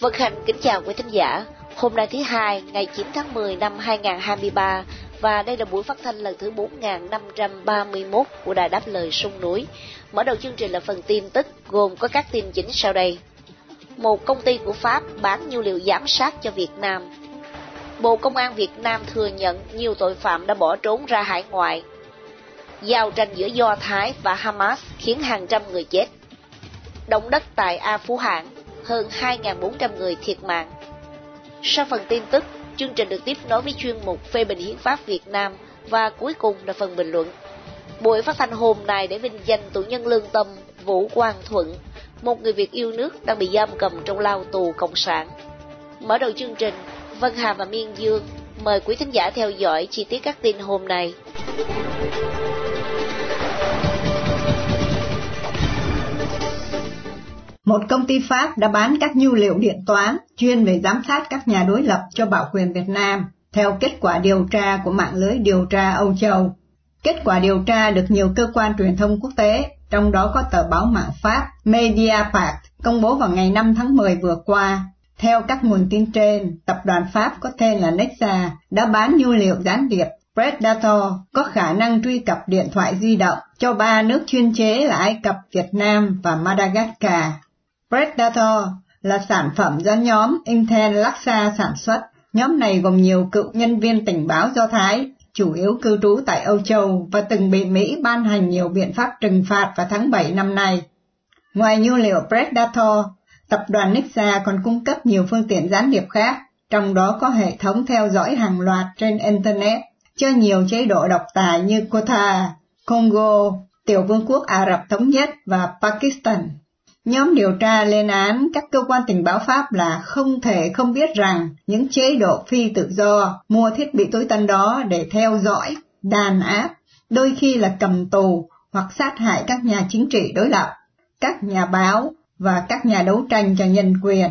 Vân Khanh kính chào quý thính giả. Hôm nay thứ hai, ngày 9 tháng 10 năm 2023 và đây là buổi phát thanh lần thứ 4531 của Đài Đáp Lời Sông Núi. Mở đầu chương trình là phần tin tức gồm có các tin chính sau đây. Một công ty của Pháp bán nhiên liệu giám sát cho Việt Nam. Bộ Công an Việt Nam thừa nhận nhiều tội phạm đã bỏ trốn ra hải ngoại. Giao tranh giữa Do Thái và Hamas khiến hàng trăm người chết. Động đất tại A Phú Hạng, hơn 2.400 người thiệt mạng. Sau phần tin tức, chương trình được tiếp nối với chuyên mục phê bình hiến pháp Việt Nam và cuối cùng là phần bình luận. Buổi phát thanh hôm nay để vinh danh tù nhân lương tâm Vũ Quang Thuận, một người Việt yêu nước đang bị giam cầm trong lao tù cộng sản. Mở đầu chương trình, Vân Hà và Miên Dương mời quý thính giả theo dõi chi tiết các tin hôm nay. một công ty Pháp đã bán các nhu liệu điện toán chuyên về giám sát các nhà đối lập cho bảo quyền Việt Nam, theo kết quả điều tra của mạng lưới điều tra Âu Châu. Kết quả điều tra được nhiều cơ quan truyền thông quốc tế, trong đó có tờ báo mạng Pháp Mediapart, công bố vào ngày 5 tháng 10 vừa qua. Theo các nguồn tin trên, tập đoàn Pháp có tên là Nexa đã bán nhu liệu gián điệp Predator có khả năng truy cập điện thoại di động cho ba nước chuyên chế là Ai Cập, Việt Nam và Madagascar. Predator là sản phẩm do nhóm Intel Laksa sản xuất. Nhóm này gồm nhiều cựu nhân viên tình báo Do Thái, chủ yếu cư trú tại Âu Châu và từng bị Mỹ ban hành nhiều biện pháp trừng phạt vào tháng 7 năm nay. Ngoài nhu liệu Predator, tập đoàn Nixa còn cung cấp nhiều phương tiện gián điệp khác, trong đó có hệ thống theo dõi hàng loạt trên Internet cho nhiều chế độ độc tài như Qatar, Congo, Tiểu Vương quốc Ả Rập Thống Nhất và Pakistan. Nhóm điều tra lên án các cơ quan tình báo Pháp là không thể không biết rằng những chế độ phi tự do mua thiết bị tối tân đó để theo dõi, đàn áp, đôi khi là cầm tù hoặc sát hại các nhà chính trị đối lập, các nhà báo và các nhà đấu tranh cho nhân quyền.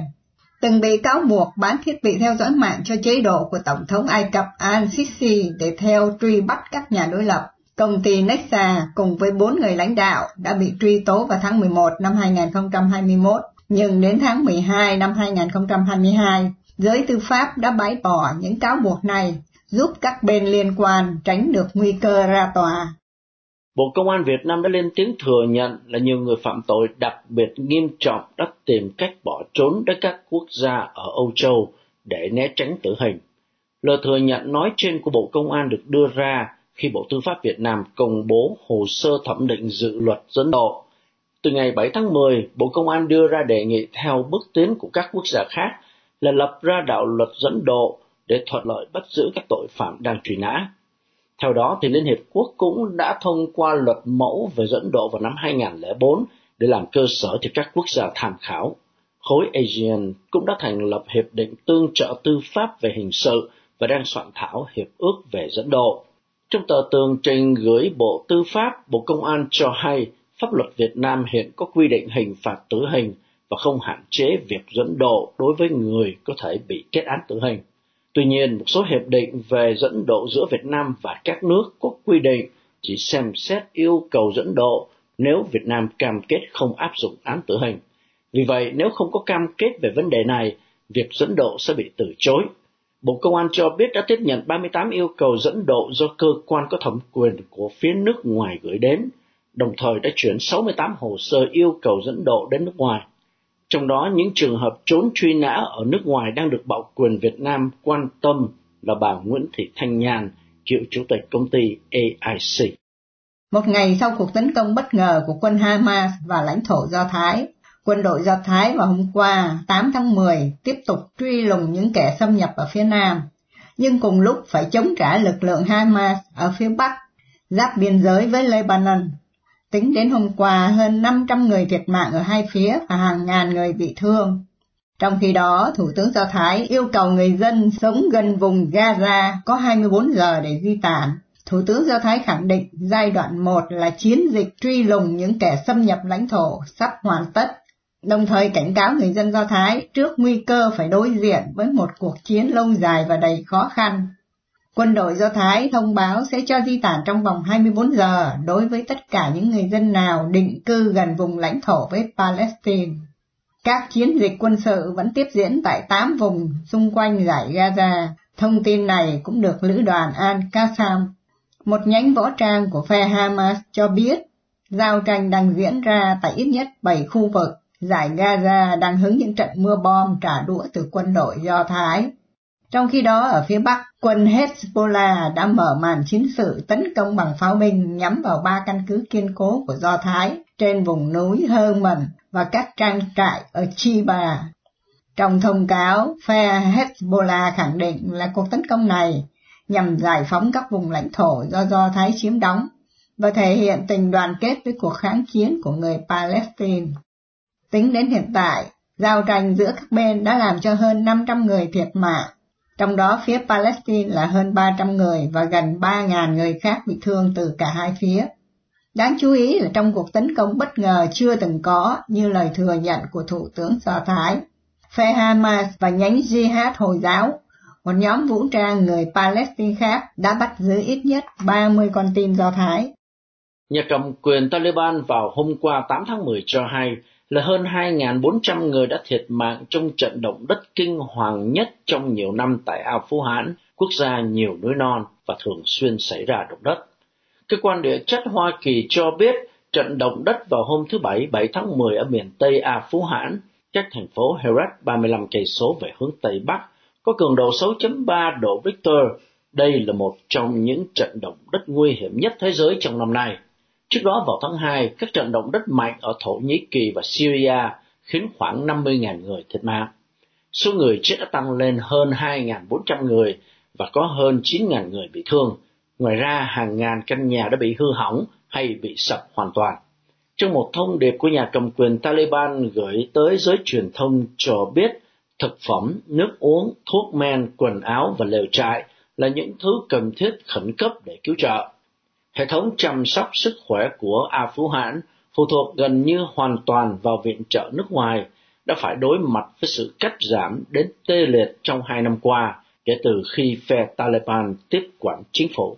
Từng bị cáo buộc bán thiết bị theo dõi mạng cho chế độ của Tổng thống Ai Cập Al-Sisi để theo truy bắt các nhà đối lập. Công ty Nexa cùng với bốn người lãnh đạo đã bị truy tố vào tháng 11 năm 2021, nhưng đến tháng 12 năm 2022, giới tư pháp đã bãi bỏ những cáo buộc này, giúp các bên liên quan tránh được nguy cơ ra tòa. Bộ Công an Việt Nam đã lên tiếng thừa nhận là nhiều người phạm tội đặc biệt nghiêm trọng đã tìm cách bỏ trốn đến các quốc gia ở Âu Châu để né tránh tử hình. Lời thừa nhận nói trên của Bộ Công an được đưa ra khi Bộ Tư pháp Việt Nam công bố hồ sơ thẩm định dự luật dẫn độ. Từ ngày 7 tháng 10, Bộ Công an đưa ra đề nghị theo bước tiến của các quốc gia khác là lập ra đạo luật dẫn độ để thuận lợi bắt giữ các tội phạm đang truy nã. Theo đó, thì Liên Hiệp Quốc cũng đã thông qua luật mẫu về dẫn độ vào năm 2004 để làm cơ sở cho các quốc gia tham khảo. Khối ASEAN cũng đã thành lập Hiệp định Tương trợ Tư pháp về hình sự và đang soạn thảo Hiệp ước về dẫn độ. Trong tờ tường trình gửi Bộ Tư pháp, Bộ Công an cho hay pháp luật Việt Nam hiện có quy định hình phạt tử hình và không hạn chế việc dẫn độ đối với người có thể bị kết án tử hình. Tuy nhiên, một số hiệp định về dẫn độ giữa Việt Nam và các nước có quy định chỉ xem xét yêu cầu dẫn độ nếu Việt Nam cam kết không áp dụng án tử hình. Vì vậy, nếu không có cam kết về vấn đề này, việc dẫn độ sẽ bị từ chối. Bộ Công an cho biết đã tiếp nhận 38 yêu cầu dẫn độ do cơ quan có thẩm quyền của phía nước ngoài gửi đến, đồng thời đã chuyển 68 hồ sơ yêu cầu dẫn độ đến nước ngoài. Trong đó những trường hợp trốn truy nã ở nước ngoài đang được bảo quyền Việt Nam quan tâm là bà Nguyễn Thị Thanh Nhàn, cựu chủ tịch công ty AIC. Một ngày sau cuộc tấn công bất ngờ của quân Hamas và lãnh thổ Do Thái, quân đội Do Thái vào hôm qua 8 tháng 10 tiếp tục truy lùng những kẻ xâm nhập ở phía Nam, nhưng cùng lúc phải chống trả lực lượng Hamas ở phía Bắc. giáp biên giới với Lebanon. Tính đến hôm qua, hơn 500 người thiệt mạng ở hai phía và hàng ngàn người bị thương. Trong khi đó, Thủ tướng Do Thái yêu cầu người dân sống gần vùng Gaza có 24 giờ để di tản. Thủ tướng Do Thái khẳng định giai đoạn 1 là chiến dịch truy lùng những kẻ xâm nhập lãnh thổ sắp hoàn tất, đồng thời cảnh cáo người dân Do Thái trước nguy cơ phải đối diện với một cuộc chiến lâu dài và đầy khó khăn. Quân đội Do Thái thông báo sẽ cho di tản trong vòng 24 giờ đối với tất cả những người dân nào định cư gần vùng lãnh thổ với Palestine. Các chiến dịch quân sự vẫn tiếp diễn tại 8 vùng xung quanh giải Gaza. Thông tin này cũng được lữ đoàn Al-Qassam, một nhánh võ trang của phe Hamas cho biết giao tranh đang diễn ra tại ít nhất 7 khu vực. Giải Gaza đang hứng những trận mưa bom trả đũa từ quân đội Do Thái. Trong khi đó ở phía Bắc, quân Hezbollah đã mở màn chiến sự tấn công bằng pháo binh nhắm vào ba căn cứ kiên cố của Do Thái trên vùng núi Hermon và các trang trại ở Chiba. Trong thông cáo, phe Hezbollah khẳng định là cuộc tấn công này nhằm giải phóng các vùng lãnh thổ do Do Thái chiếm đóng và thể hiện tình đoàn kết với cuộc kháng chiến của người Palestine. Tính đến hiện tại, giao tranh giữa các bên đã làm cho hơn 500 người thiệt mạng, trong đó phía Palestine là hơn 300 người và gần 3.000 người khác bị thương từ cả hai phía. Đáng chú ý là trong cuộc tấn công bất ngờ chưa từng có như lời thừa nhận của Thủ tướng Do Thái, phe Hamas và nhánh Jihad Hồi giáo, một nhóm vũ trang người Palestine khác đã bắt giữ ít nhất 30 con tin Do Thái. Nhà cầm quyền Taliban vào hôm qua 8 tháng 10 cho hay là hơn 2.400 người đã thiệt mạng trong trận động đất kinh hoàng nhất trong nhiều năm tại Ao Phú Hãn, quốc gia nhiều núi non và thường xuyên xảy ra động đất. Cơ quan địa chất Hoa Kỳ cho biết trận động đất vào hôm thứ Bảy 7 tháng 10 ở miền Tây A Phú Hãn, cách thành phố Herat 35 cây số về hướng Tây Bắc, có cường độ 6.3 độ Richter. Đây là một trong những trận động đất nguy hiểm nhất thế giới trong năm nay. Trước đó vào tháng 2, các trận động đất mạnh ở Thổ Nhĩ Kỳ và Syria khiến khoảng 50.000 người thiệt mạng. Số người chết đã tăng lên hơn 2.400 người và có hơn 9.000 người bị thương. Ngoài ra, hàng ngàn căn nhà đã bị hư hỏng hay bị sập hoàn toàn. Trong một thông điệp của nhà cầm quyền Taliban gửi tới giới truyền thông cho biết thực phẩm, nước uống, thuốc men, quần áo và lều trại là những thứ cần thiết khẩn cấp để cứu trợ. Hệ thống chăm sóc sức khỏe của A Phú Hãn phụ thuộc gần như hoàn toàn vào viện trợ nước ngoài, đã phải đối mặt với sự cắt giảm đến tê liệt trong hai năm qua kể từ khi phe Taliban tiếp quản chính phủ.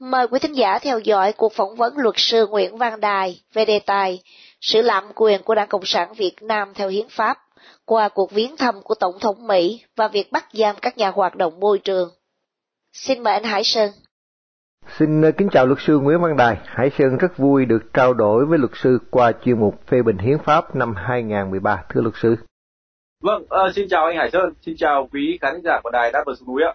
Mời quý thính giả theo dõi cuộc phỏng vấn luật sư Nguyễn Văn Đài về đề tài sự lạm quyền của Đảng Cộng sản Việt Nam theo hiến pháp qua cuộc viếng thăm của Tổng thống Mỹ và việc bắt giam các nhà hoạt động môi trường. Xin mời anh Hải Sơn. Xin kính chào luật sư Nguyễn Văn Đài. Hải Sơn rất vui được trao đổi với luật sư qua chuyên mục phê bình hiến pháp năm 2013. Thưa luật sư. Vâng, uh, xin chào anh Hải Sơn, xin chào quý khán giả của đài Đáp Bờ Sông Núi ạ.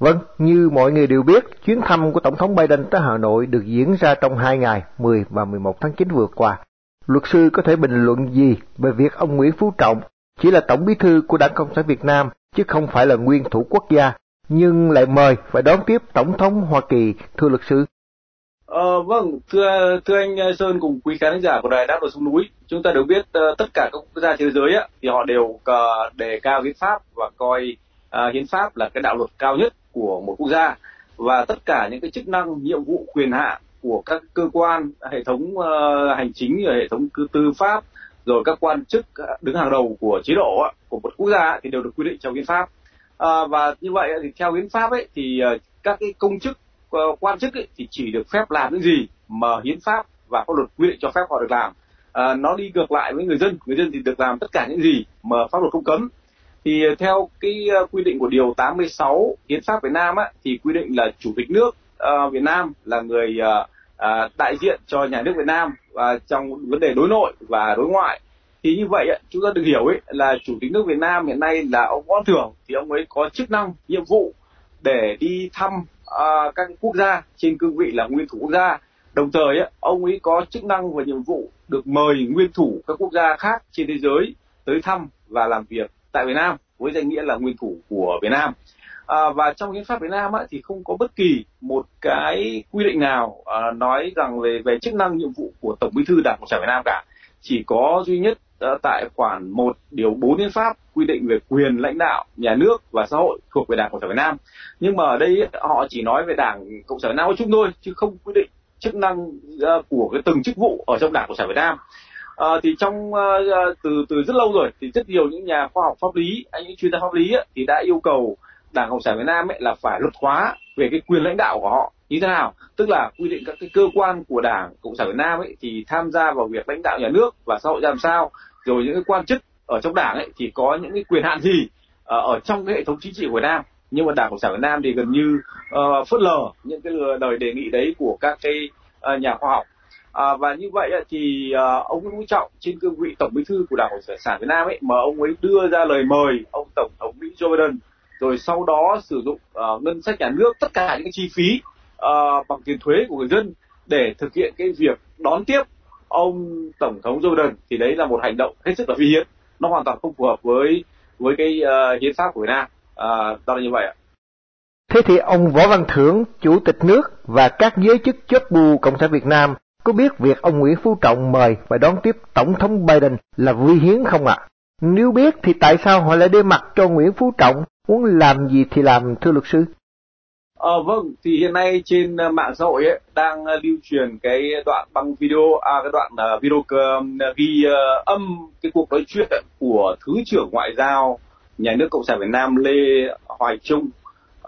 Vâng, như mọi người đều biết, chuyến thăm của Tổng thống Biden tới Hà Nội được diễn ra trong hai ngày, 10 và 11 tháng 9 vừa qua. Luật sư có thể bình luận gì về việc ông Nguyễn Phú Trọng chỉ là Tổng bí thư của Đảng Cộng sản Việt Nam, chứ không phải là nguyên thủ quốc gia, nhưng lại mời và đón tiếp Tổng thống Hoa Kỳ, thưa luật sư? Ờ, vâng, thưa thưa anh ờ, Sơn cùng quý khán giả của đài Đáp ở Sông Núi, chúng ta đều biết uh, tất cả các quốc gia thế giới á, thì họ đều uh, đề cao hiến pháp và coi hiến pháp là cái đạo luật cao nhất của một quốc gia và tất cả những cái chức năng nhiệm vụ quyền hạn của các cơ quan hệ thống uh, hành chính hệ thống tư pháp rồi các quan chức ờ, đứng hàng đầu của chế độ của một quốc gia thì đều được quy định trong hiến pháp. À, và như vậy thì theo hiến pháp ấy thì các cái công chức quan chức ấy, thì chỉ được phép làm những gì mà hiến pháp và pháp luật quy định cho phép họ được làm. À, nó đi ngược lại với người dân người dân thì được làm tất cả những gì mà pháp luật không cấm thì ờ, theo cái ờ, quy định của điều 86 hiến pháp Việt Nam á, thì quy định là chủ tịch nước uh, Việt Nam là người uh, uh, đại diện cho nhà nước Việt Nam và trong vấn đề đối nội và đối ngoại. Thì như vậy chúng ta được hiểu ấy là chủ tịch nước Việt Nam hiện nay là ông Võ Thưởng. Thì ông ấy có chức năng nhiệm vụ để đi thăm uh, các quốc gia trên cương vị là nguyên thủ quốc gia. Đồng thời ấy, ông ấy có chức năng và nhiệm vụ được mời nguyên thủ các quốc gia khác trên thế giới tới thăm và làm việc tại Việt Nam với danh nghĩa là nguyên thủ của Việt Nam. À, và trong hiến pháp Việt Nam á, thì không có bất kỳ một cái quy định nào à, nói rằng về về chức năng nhiệm vụ của Tổng Bí thư Đảng Cộng sản Việt Nam cả. Chỉ có duy nhất à, tại khoản 1 điều 4 hiến pháp quy định về quyền lãnh đạo nhà nước và xã hội thuộc về Đảng Cộng sản Việt Nam. Nhưng mà ở đây họ chỉ nói về Đảng Cộng sản Việt Nam nói chung thôi chứ không quy định chức năng uh, của cái từng chức vụ ở trong Đảng Cộng sản Việt Nam à, thì trong ờ, ờ, từ từ rất lâu rồi thì rất nhiều những nhà khoa học pháp lý anh những chuyên gia pháp lý ấy, thì đã yêu cầu Đảng Cộng sản Việt Nam ấy là phải luật hóa về cái quyền lãnh đạo của họ như thế nào. Tức là quy định các cái cơ quan của Đảng Cộng sản Việt Nam ấy thì tham gia vào việc lãnh đạo nhà nước và xã hội ra làm sao. Rồi những cái quan chức ở trong đảng ấy thì có những cái quyền hạn gì ở, ở trong cái hệ thống chính trị của Việt Nam nhưng mà Đảng Cộng sản Việt Nam thì gần như uh, phớt lờ những cái lời đề nghị đấy của các cái uh, nhà khoa học. À, và như vậy thì uh, ông Nguyễn Phú Trọng trên cương vị tổng bí thư của Đảng Cộng sản Việt Nam ấy mà ông ấy đưa ra lời mời ông tổng thống Mỹ Joe Biden rồi sau đó sử dụng uh, ngân sách nhà nước tất cả những chi phí uh, bằng tiền thuế của người dân để thực hiện cái việc đón tiếp ông tổng thống Joe Biden thì đấy là một hành động hết sức là vi hiến nó hoàn toàn không phù hợp với với cái uh, hiến pháp của Việt Nam uh, đó là như vậy ạ. Thế thì ông Võ Văn Thưởng, Chủ tịch nước và các giới chức chóp bu Cộng sản Việt Nam có biết việc ông Nguyễn Phú Trọng mời và đón tiếp Tổng thống Biden là vi hiến không ạ? À? Nếu biết thì tại sao họ lại đưa mặt cho Nguyễn Phú Trọng, muốn làm gì thì làm thưa luật sư? Ờ vâng, thì hiện nay trên ờ, mạng xã hội ấy, đang ờ, lưu truyền cái đoạn băng video, à cái đoạn uh, video uh, ghi uh, âm cái cuộc nói chuyện của Thứ trưởng Ngoại giao Nhà nước Cộng sản Việt Nam Lê Hoài Trung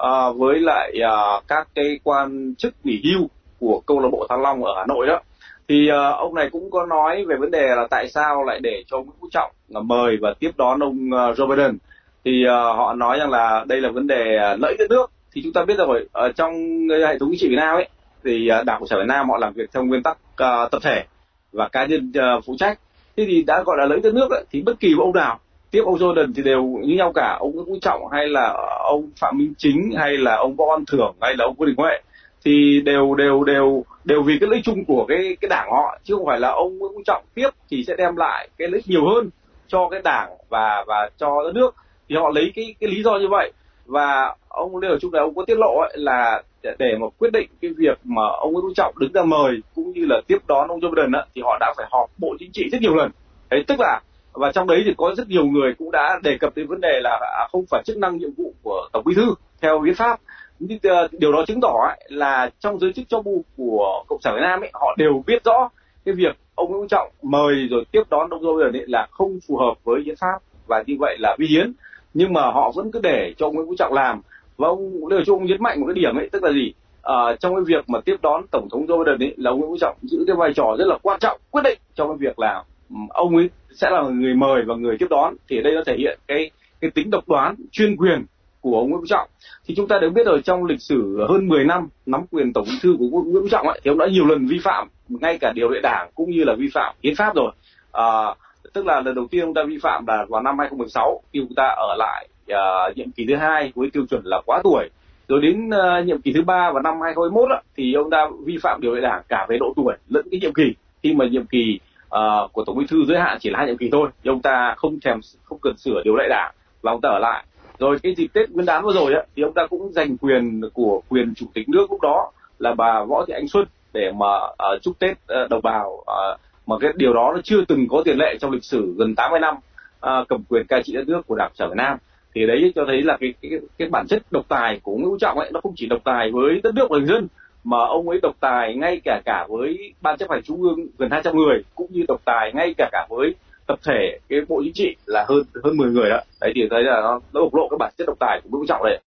uh, với lại uh, các cái quan chức nghỉ hưu của câu lạc bộ Thăng Long ở Hà Nội đó. Thì uh, ông này cũng có nói về vấn đề là tại sao lại để cho Nguyễn Phú Trọng là mời và tiếp đón ông uh, Joe Biden. Thì uh, họ nói rằng là đây là vấn đề lợi đất nước. Thì chúng ta biết rồi ở trong hệ thống chính trị Việt Nam ấy thì uh, Đảng Cộng sản Việt Nam họ làm việc theo nguyên tắc uh, tập thể và cá nhân uh, phụ trách. Thế thì đã gọi là lợi đất nước ấy, thì bất kỳ ông nào tiếp ông Jordan thì đều như nhau cả. Ông Nguyễn Phú Trọng hay là ông Phạm Minh Chính hay là ông Võ Văn Thưởng hay là ông Vương Đình Huệ thì đều đều đều đều vì cái lợi chung của cái cái đảng họ chứ không phải là ông Nguyễn Phú Trọng tiếp thì sẽ đem lại cái lợi nhiều hơn cho cái đảng và và cho đất nước. Thì họ lấy cái cái lý do như vậy. Và ông Lê Hoài Trung này ông có tiết lộ ấy là để, để mà quyết định cái việc mà ông Nguyễn Phú Trọng đứng ra mời cũng như là tiếp đón ông Joe Biden ấy, thì họ đã phải họp bộ chính trị rất nhiều lần. Đấy tức là và trong đấy thì có rất nhiều người cũng đã đề cập đến vấn đề là à, không phải chức năng nhiệm vụ của tổng bí thư theo hiến pháp nhưng ờ, điều đó chứng tỏ là trong giới chức cho bu của cộng sản việt nam ấy họ đều biết rõ cái việc ông nguyễn trọng mời rồi tiếp đón ông joe biden ấy là không phù hợp với hiến pháp và như vậy là vi hiến. Nhưng mà họ vẫn cứ để cho ông nguyễn phú trọng làm. Và ông lê trung nhấn mạnh một cái điểm ấy tức là gì? À, trong cái việc mà tiếp đón tổng thống joe biden ấy là ông nguyễn phú trọng giữ cái vai trò rất là quan trọng quyết định trong cái việc là ừ, ông ấy sẽ là người mời và người tiếp đón. Thì đây nó thể hiện cái cái tính độc đoán chuyên quyền của ông Nguyễn Phú Trọng. Thì chúng ta đều biết rồi trong lịch sử hơn 10 năm nắm quyền tổng bí thư của Nguyễn Phú Trọng ấy, thì ông đã nhiều lần vi phạm ngay cả điều lệ đảng cũng như là vi phạm hiến pháp rồi. À, tức là lần đầu tiên ông ta vi phạm là vào năm 2016 khi ông ta ở lại uh, nhiệm kỳ thứ hai với tiêu chuẩn là quá tuổi. Rồi đến uh, nhiệm kỳ thứ ba vào năm 2021 á, thì ông ta vi phạm điều lệ đảng cả về độ tuổi lẫn cái nhiệm kỳ. Khi mà nhiệm kỳ uh, của tổng bí thư giới hạn chỉ là hai nhiệm kỳ thôi thì ông ta không thèm không cần sửa điều lệ đảng và ông ta ở lại rồi cái dịp tết nguyên đán vừa rồi á thì ông ta cũng giành quyền của quyền chủ tịch nước lúc đó là bà võ thị ánh xuân để mà uh, chúc tết uh, đồng bào uh, mà cái điều đó nó chưa từng có tiền lệ trong lịch sử gần 80 năm uh, cầm quyền cai trị đất nước của đảng sở việt nam. Thì đấy cho thấy là cái cái cái bản chất độc tài của Nguyễn Phú Trọng ấy nó không chỉ độc tài với đất nước và người dân mà ông ấy độc tài ngay cả cả với ban chấp hành trung ương gần 200 người cũng như độc tài ngay cả cả với tập thể cái bộ chính trị là hơn hơn 10 người đó đấy thì thấy là nó nó bộc lộ cái bản chất độc tài của Nguyễn Phú Trọng đấy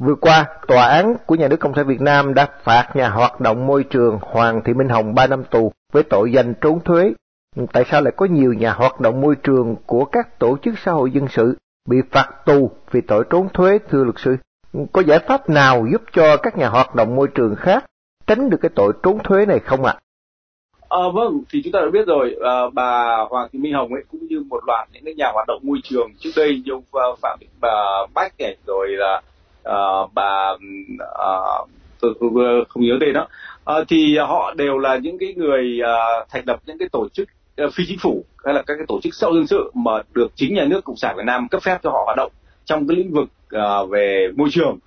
Vừa qua, Tòa án của Nhà nước Cộng sản Việt Nam đã phạt nhà hoạt động môi trường Hoàng Thị Minh Hồng 3 năm tù với tội danh trốn thuế. Tại sao lại có nhiều nhà hoạt động môi trường của các tổ chức xã hội dân sự bị phạt tù vì tội trốn thuế thưa luật sư? Có giải pháp nào giúp cho các nhà hoạt động môi trường khác tránh được cái tội trốn thuế này không ạ? À? À, vâng, thì chúng ta đã biết rồi, à, bà Hoàng Thị Minh Hồng ấy cũng như một loạt những cái nhà hoạt động môi trường trước đây như ông ờ, Phạm bà Bách này rồi là à, bà à, tôi không nhớ tên đó, à, thì họ đều là những cái người à, thành lập những cái tổ chức à, phi chính phủ hay là các cái tổ chức xã hội dân sự mà được chính nhà nước cộng sản Việt Nam cấp phép cho họ hoạt động trong cái lĩnh vực à, về môi trường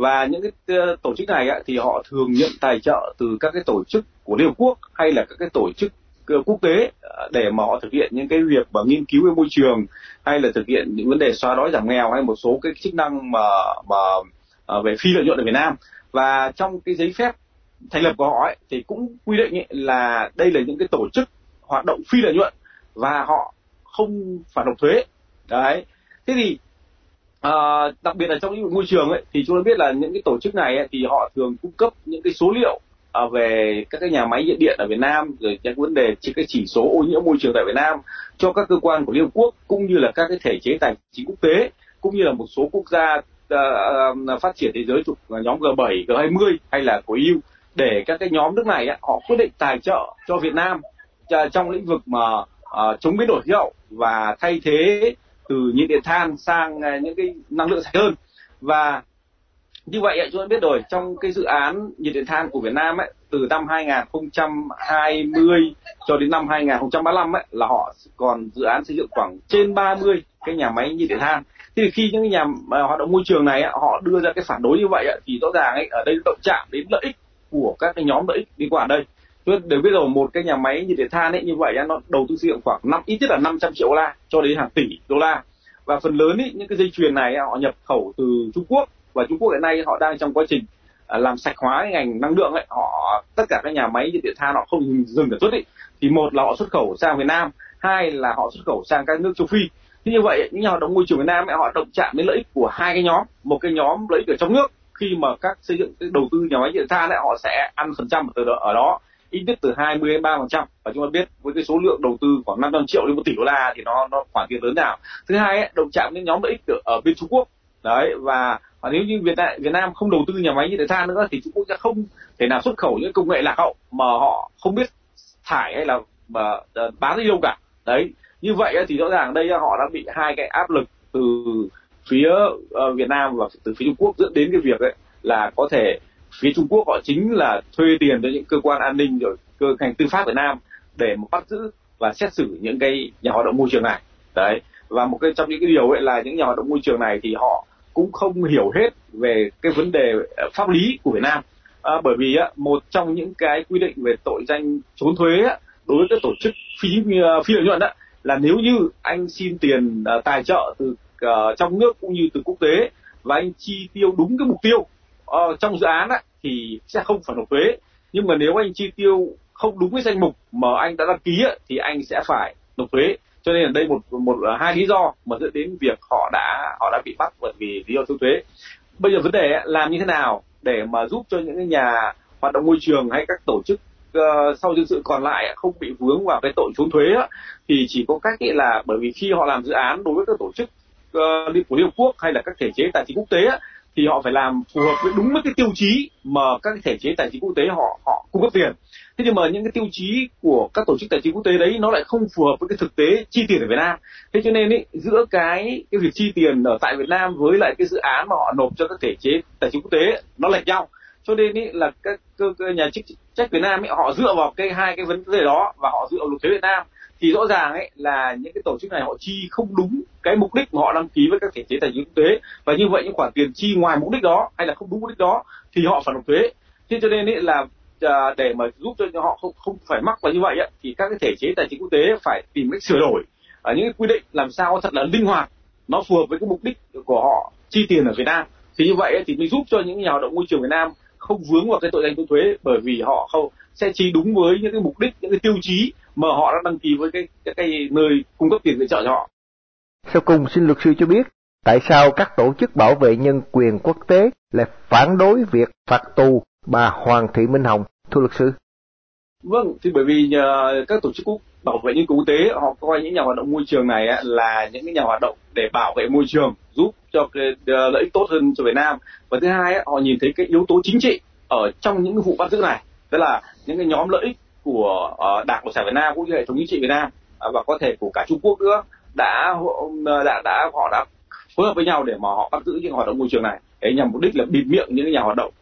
và những cái ờ, tổ chức này á, thì họ thường nhận tài trợ từ các cái tổ chức của Liên Hợp Quốc hay là các cái tổ chức ờ, quốc tế ờ, để mà họ thực hiện những cái việc mà nghiên cứu về môi trường hay là thực hiện những vấn đề xóa đói giảm nghèo hay một số cái chức năng mà mà về phi lợi nhuận ở Việt Nam. Và trong cái giấy phép thành lập của họ ấy, thì cũng quy định ấy là đây là những cái tổ chức hoạt động phi lợi nhuận và họ không phải nộp thuế. Đấy. Thế thì à, đặc biệt là trong lĩnh vực môi trường ấy thì chúng ta biết là những cái tổ chức này ấy, thì họ thường cung cấp những cái số liệu à, về các cái nhà máy nhiệt điện ở Việt Nam rồi các vấn đề trên cái chỉ số ô nhiễm môi trường tại Việt Nam cho các cơ quan của Liên Hợp Quốc cũng như là các cái thể chế tài chính quốc tế cũng như là một số quốc gia à, phát triển thế giới thuộc nhóm G7, G20 hay là của EU để các cái nhóm nước này họ quyết định tài trợ cho Việt Nam trong lĩnh vực mà à, chống biến đổi khí hậu và thay thế từ nhiệt điện than sang à, những cái năng lượng sạch hơn và như vậy chúng ta biết rồi trong cái dự án nhiệt điện than của Việt Nam ấy từ năm 2020 cho đến năm 2035 ấy là họ còn dự án xây dựng khoảng trên 30 cái nhà máy nhiệt điện than. Thì khi những nhà à, hoạt động môi trường này ấy, họ đưa ra cái phản đối như vậy ấy, thì rõ ràng ấy ở đây động chạm đến lợi ích của các cái nhóm lợi ích liên quan đây tôi đều biết rồi một cái nhà máy nhiệt điện than ấy như vậy nó đầu tư xây dựng khoảng năm ít nhất là 500 triệu đô la cho đến hàng tỷ đô la. Và phần lớn ý, những cái dây chuyền này họ nhập khẩu từ Trung Quốc. Và Trung Quốc hiện nay họ đang trong quá trình à, làm sạch hóa cái ngành năng lượng ấy. Họ tất cả các nhà máy nhiệt điện than họ không dừng sản xuất ấy. Thì một là họ xuất khẩu sang Việt Nam hai là họ xuất khẩu sang các nước châu Phi. Thế như vậy những nhà hoạt động môi trường Việt Nam ấy, họ động chạm đến lợi ích của hai cái nhóm. Một cái nhóm lợi ích ở trong nước khi mà các xây dựng cái đầu tư nhà máy nhiệt điện than ấy họ sẽ ăn phần trăm từ ở đó ít nhất từ 20 đến 3 phần trăm. Và chúng ta biết với cái số lượng đầu tư khoảng 500 triệu đến một tỷ đô la thì nó nó khoản tiền lớn nào. Thứ hai ấy, động chạm đến nhóm lợi ích ở, ở bên Trung Quốc. Đấy và, và nếu như Việt Nam Việt Nam không đầu tư nhà máy như thế than nữa thì Trung Quốc sẽ không thể nào xuất khẩu những công nghệ lạc hậu mà họ không biết thải hay là mà ờ, bán đi đâu cả. Đấy như vậy thì rõ ràng đây họ đã bị hai cái áp lực từ phía uh, Việt Nam và từ phía Trung Quốc dẫn đến cái việc ấy là có thể phía Trung Quốc họ chính là thuê tiền cho những cơ quan an ninh rồi cơ ngành tư pháp Việt Nam để mà bắt giữ và xét xử những cái nhà hoạt động môi trường này. Đấy và một cái trong những cái điều ấy là những nhà hoạt động môi trường này thì họ cũng không hiểu hết về cái vấn đề ờ, pháp lý của Việt Nam. À, bởi vì á, một trong những cái quy định về tội danh trốn thuế á, đối với các tổ chức phi ờ, phi lợi nhuận á, là nếu như anh xin tiền à, tài trợ từ à, trong nước cũng như từ quốc tế và anh chi tiêu đúng cái mục tiêu uh, trong dự án á, thì sẽ không phải nộp thuế. Nhưng mà nếu anh chi tiêu không đúng với danh mục mà anh đã đăng ký á, thì anh sẽ phải nộp thuế. Cho nên là đây một một hai lý do mà dẫn đến việc họ đã họ đã bị bắt bởi vì lý do thiếu thuế. Bây giờ vấn đề làm như thế nào để mà giúp cho những nhà hoạt động môi trường hay các tổ chức uh, sau dân sự còn lại không bị vướng vào cái tội trốn thuế á, thì chỉ có cách là bởi vì khi họ làm dự án đối với các tổ chức uh, của Liên Hợp Quốc hay là các thể chế tài chính quốc tế á, thì họ phải làm phù hợp với đúng với cái tiêu chí mà các thể chế tài chính quốc tế họ họ cung cấp tiền. Thế nhưng mà những cái tiêu chí của các tổ chức tài chính quốc tế đấy nó lại không phù hợp với cái thực tế chi tiền ở Việt Nam. Thế cho nên ý, giữa cái cái việc chi tiền ở tại Việt Nam với lại cái dự án mà họ nộp cho các thể chế tài chính quốc tế nó lệch nhau. Cho nên ý, là các các nhà chức trách Việt Nam ý, họ dựa vào cái hai cái vấn đề đó và họ dựa vào luật thuế Việt Nam thì rõ ràng ấy là những cái tổ chức này họ chi không đúng cái mục đích mà họ đăng ký với các thể chế tài chính quốc tế. Và như vậy những khoản tiền chi ngoài mục đích đó hay là không đúng mục đích đó thì họ phải nộp thuế. Thế cho nên ấy là à, để mà giúp cho họ không không phải mắc vào như vậy ấy, thì các cái thể chế tài chính quốc tế phải tìm cách sửa đổi. Ở những cái quy định làm sao thật là linh hoạt nó phù hợp với cái mục đích của họ chi tiền ở Việt Nam. Thì như vậy thì mới giúp cho những nhà hoạt động môi trường Việt Nam không vướng vào cái tội danh trốn thuế bởi vì họ không sẽ chi đúng với những cái mục đích những cái tiêu chí mà họ đã đăng ký với cái cái, cái nơi cung cấp tiền viện trợ cho họ. Sau cùng xin luật sư cho biết tại sao các tổ chức bảo vệ nhân quyền quốc tế lại phản đối việc phạt tù bà Hoàng Thị Minh Hồng, thưa luật sư? Vâng, thì bởi vì uh, các tổ chức quốc bảo vệ nhân quyền quốc tế họ coi những nhà hoạt động môi trường này á, là những cái nhà hoạt động để bảo vệ môi trường giúp cho cái uh, lợi ích tốt hơn cho Việt Nam và thứ hai á, họ nhìn thấy cái yếu tố chính trị ở trong những vụ bắt giữ này tức là những cái nhóm lợi ích của uh, đảng cộng sản Việt Nam cũng như hệ thống chính trị Việt Nam uh, và có thể của cả Trung Quốc nữa đã ờ, đã đã họ đã phối hợp với nhau để mà họ bắt giữ những hoạt động môi trường này để nhằm mục đích là bịt miệng những nhà hoạt động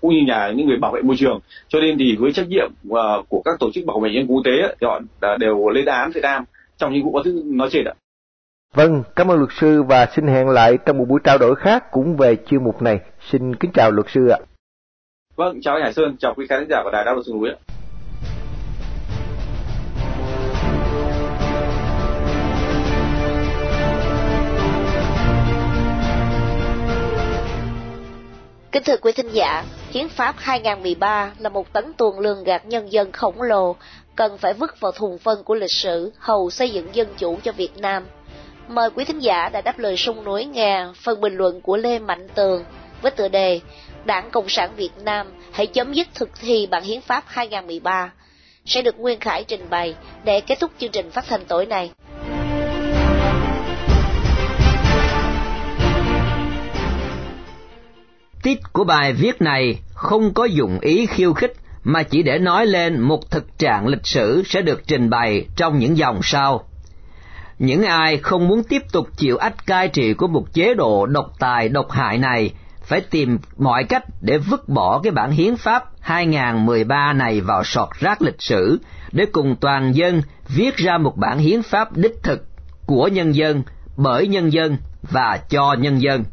cũng như nhà những người bảo vệ môi trường cho nên thì với trách nhiệm uh, của các tổ chức bảo vệ nhân quốc tế thì họ đều lên án Việt Nam trong những vụ bắt giữ nói trên ạ. Vâng, cảm ơn luật sư và xin hẹn lại trong một buổi trao đổi khác cũng về chuyên mục này. Xin kính chào luật sư ạ. Vâng, chào anh Hải Sơn, chào quý khán giả của Đài Đáp Luật Núi ạ. Kính thưa quý thính giả, Hiến pháp 2013 là một tấn tuồng lương gạt nhân dân khổng lồ, cần phải vứt vào thùng phân của lịch sử hầu xây dựng dân chủ cho Việt Nam. Mời quý thính giả đã đáp lời sung núi nghe phần bình luận của Lê Mạnh Tường với tựa đề Đảng Cộng sản Việt Nam hãy chấm dứt thực thi bản Hiến pháp 2013 sẽ được Nguyên Khải trình bày để kết thúc chương trình phát thanh tối nay. Tít của bài viết này không có dụng ý khiêu khích mà chỉ để nói lên một thực trạng lịch sử sẽ được trình bày trong những dòng sau. Những ai không muốn tiếp tục chịu ách cai trị của một chế độ độc tài độc hại này phải tìm mọi cách để vứt bỏ cái bản hiến pháp 2013 này vào sọt rác lịch sử để cùng toàn dân viết ra một bản hiến pháp đích thực của nhân dân, bởi nhân dân và cho nhân dân.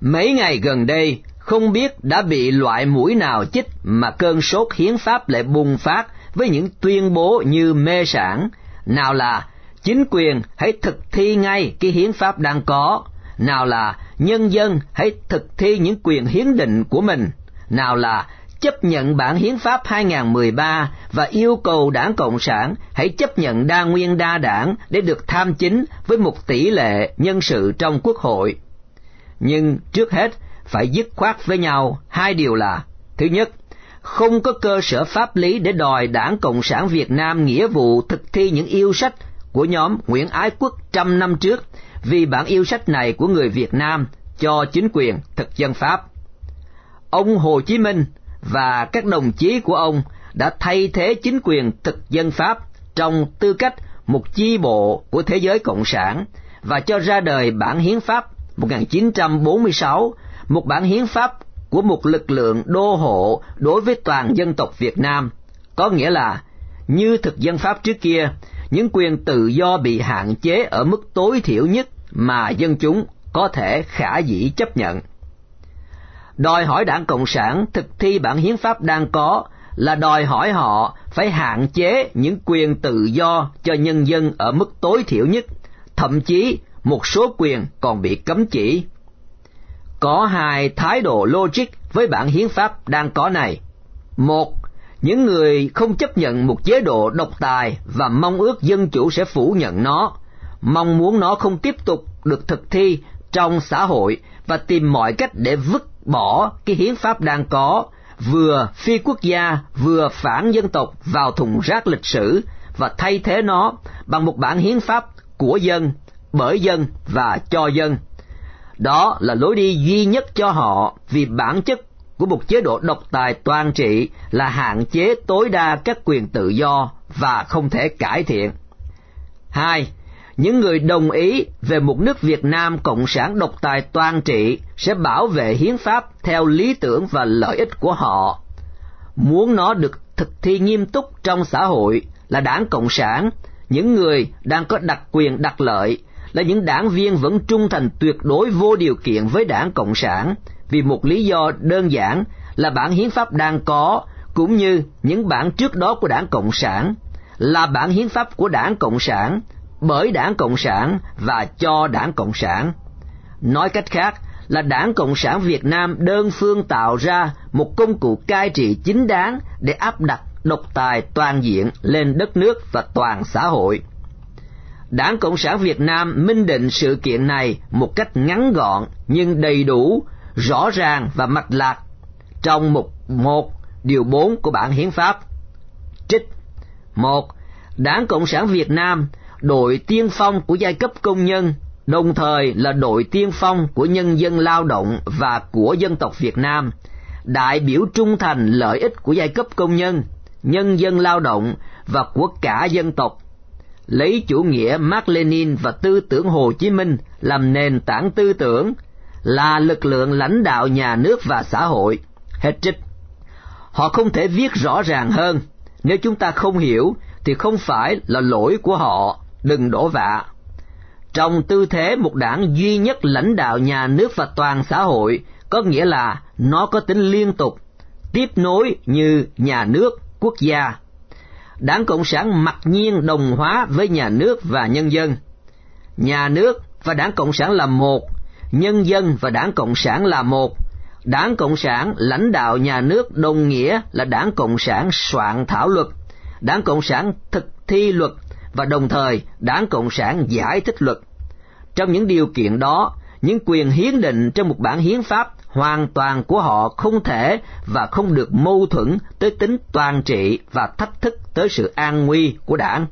Mấy ngày gần đây, không biết đã bị loại mũi nào chích mà cơn sốt hiến pháp lại bùng phát với những tuyên bố như mê sản, nào là chính quyền hãy thực thi ngay cái hiến pháp đang có, nào là nhân dân hãy thực thi những quyền hiến định của mình, nào là chấp nhận bản hiến pháp 2013 và yêu cầu đảng Cộng sản hãy chấp nhận đa nguyên đa đảng để được tham chính với một tỷ lệ nhân sự trong quốc hội. Nhưng trước hết phải dứt khoát với nhau hai điều là Thứ nhất, không có cơ sở pháp lý để đòi đảng Cộng sản Việt Nam nghĩa vụ thực thi những yêu sách của nhóm Nguyễn Ái Quốc trăm năm trước vì bản yêu sách này của người Việt Nam cho chính quyền thực dân Pháp. Ông Hồ Chí Minh và các đồng chí của ông đã thay thế chính quyền thực dân Pháp trong tư cách một chi bộ của thế giới cộng sản và cho ra đời bản hiến pháp 1946, một bản hiến pháp của một lực lượng đô hộ đối với toàn dân tộc Việt Nam, có nghĩa là như thực dân Pháp trước kia, những quyền tự do bị hạn chế ở mức tối thiểu nhất mà dân chúng có thể khả dĩ chấp nhận. Đòi hỏi đảng Cộng sản thực thi bản hiến pháp đang có là đòi hỏi họ phải hạn chế những quyền tự do cho nhân dân ở mức tối thiểu nhất, thậm chí một số quyền còn bị cấm chỉ. Có hai thái độ logic với bản hiến pháp đang có này. Một, những người không chấp nhận một chế độ độc tài và mong ước dân chủ sẽ phủ nhận nó, mong muốn nó không tiếp tục được thực thi trong xã hội và tìm mọi cách để vứt bỏ cái hiến pháp đang có, vừa phi quốc gia vừa phản dân tộc vào thùng rác lịch sử và thay thế nó bằng một bản hiến pháp của dân, bởi dân và cho dân. Đó là lối đi duy nhất cho họ vì bản chất của một chế độ độc tài toàn trị là hạn chế tối đa các quyền tự do và không thể cải thiện. Hai, những người đồng ý về một nước Việt Nam cộng sản độc tài toàn trị sẽ bảo vệ hiến pháp theo lý tưởng và lợi ích của họ. Muốn nó được thực thi nghiêm túc trong xã hội là đảng Cộng sản, những người đang có đặc quyền đặc lợi là những đảng viên vẫn trung thành tuyệt đối vô điều kiện với đảng Cộng sản. Vì một lý do đơn giản là bản hiến pháp đang có cũng như những bản trước đó của đảng Cộng sản. Là bản hiến pháp của đảng Cộng sản bởi đảng Cộng sản và cho đảng Cộng sản. Nói cách khác là đảng Cộng sản Việt Nam đơn phương tạo ra một công cụ cai trị chính đáng để áp đặt độc tài toàn diện lên đất nước và toàn xã hội. Đảng Cộng sản Việt Nam minh định sự kiện này một cách ngắn gọn nhưng đầy đủ, rõ ràng và mạch lạc trong mục một điều 4 của bản hiến pháp. Trích một Đảng Cộng sản Việt Nam, đội tiên phong của giai cấp công nhân, đồng thời là đội tiên phong của nhân dân lao động và của dân tộc Việt Nam, đại biểu trung thành lợi ích của giai cấp công nhân, nhân dân lao động và của cả dân tộc. Lấy chủ nghĩa Mark Lenin và tư tưởng Hồ Chí Minh làm nền tảng tư tưởng, là lực lượng lãnh đạo nhà nước và xã hội. Hết trích. Họ không thể viết rõ ràng hơn. Nếu chúng ta không hiểu thì không phải là lỗi của họ, đừng đổ vạ. Trong tư thế một đảng duy nhất lãnh đạo nhà nước và toàn xã hội, có nghĩa là nó có tính liên tục, tiếp nối như nhà nước, quốc gia. Đảng Cộng sản mặc nhiên đồng hóa với nhà nước và nhân dân. Nhà nước và Đảng Cộng sản là một, nhân dân và Đảng Cộng sản là một. Đảng Cộng sản lãnh đạo nhà nước đồng nghĩa là Đảng Cộng sản soạn thảo luật, Đảng Cộng sản thực thi luật và đồng thời Đảng Cộng sản giải thích luật. Trong những điều kiện đó, những quyền hiến định trong một bản hiến pháp hoàn toàn của họ không thể và không được mâu thuẫn tới tính toàn trị và thách thức tới sự an nguy của đảng.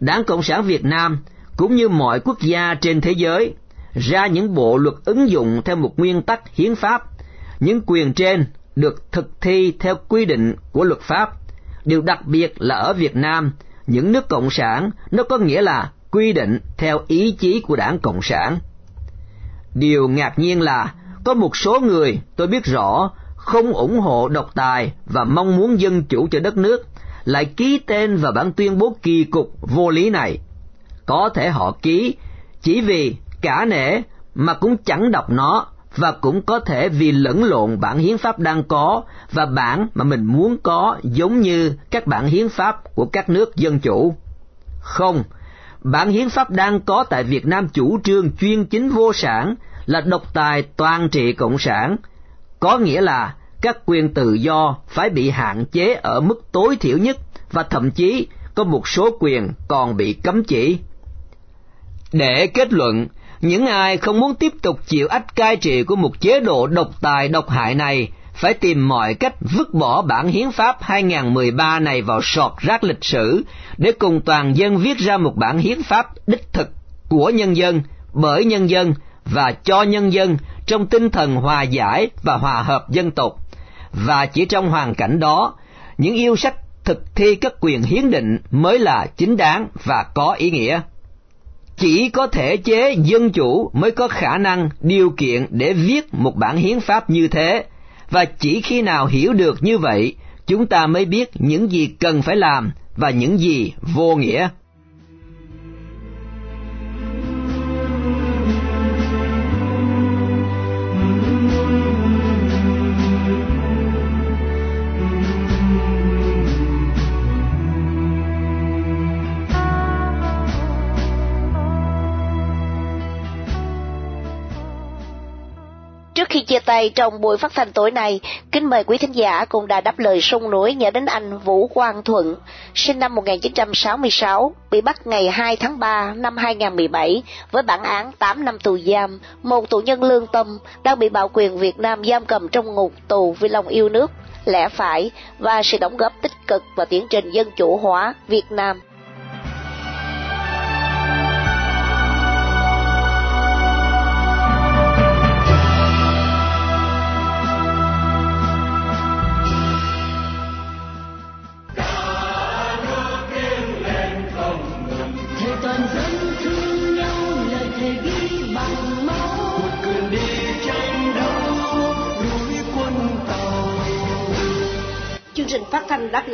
Đảng Cộng sản Việt Nam cũng như mọi quốc gia trên thế giới ra những bộ luật ứng dụng theo một nguyên tắc hiến pháp. Những quyền trên được thực thi theo quy định của luật pháp. Điều đặc biệt là ở Việt Nam, những nước cộng sản, nó có nghĩa là quy định theo ý chí của đảng Cộng sản. Điều ngạc nhiên là, có một số người, tôi biết rõ, không ủng hộ độc tài và mong muốn dân chủ cho đất nước, lại ký tên vào bản tuyên bố kỳ cục vô lý này. Có thể họ ký, chỉ vì cả nể mà cũng chẳng đọc nó và cũng có thể vì lẫn lộn bản hiến pháp đang có và bản mà mình muốn có giống như các bản hiến pháp của các nước dân chủ. Không, bản hiến pháp đang có tại Việt Nam chủ trương chuyên chính vô sản là độc tài toàn trị cộng sản, có nghĩa là các quyền tự do phải bị hạn chế ở mức tối thiểu nhất và thậm chí có một số quyền còn bị cấm chỉ. Để kết luận, những ai không muốn tiếp tục chịu ách cai trị của một chế độ độc tài độc hại này phải tìm mọi cách vứt bỏ bản hiến pháp 2013 này vào sọt rác lịch sử để cùng toàn dân viết ra một bản hiến pháp đích thực của nhân dân, bởi nhân dân và cho nhân dân trong tinh thần hòa giải và hòa hợp dân tộc. Và chỉ trong hoàn cảnh đó, những yêu sách thực thi các quyền hiến định mới là chính đáng và có ý nghĩa chỉ có thể chế dân chủ mới có khả năng điều kiện để viết một bản hiến pháp như thế. Và chỉ khi nào hiểu được như vậy, chúng ta mới biết những gì cần phải làm và những gì vô nghĩa. Khi chia tay trong buổi phát thanh tối nay, kính mời quý thính giả cùng đã đáp lời sung núi nhớ đến anh Vũ Quang Thuận, sinh năm 1966, bị bắt ngày 2 tháng 3 năm 2017 với bản án 8 năm tù giam, một tù nhân lương tâm đang bị bạo quyền Việt Nam giam cầm trong ngục tù vì lòng yêu nước, lẽ phải và sự đóng góp tích cực vào tiến trình dân chủ hóa Việt Nam.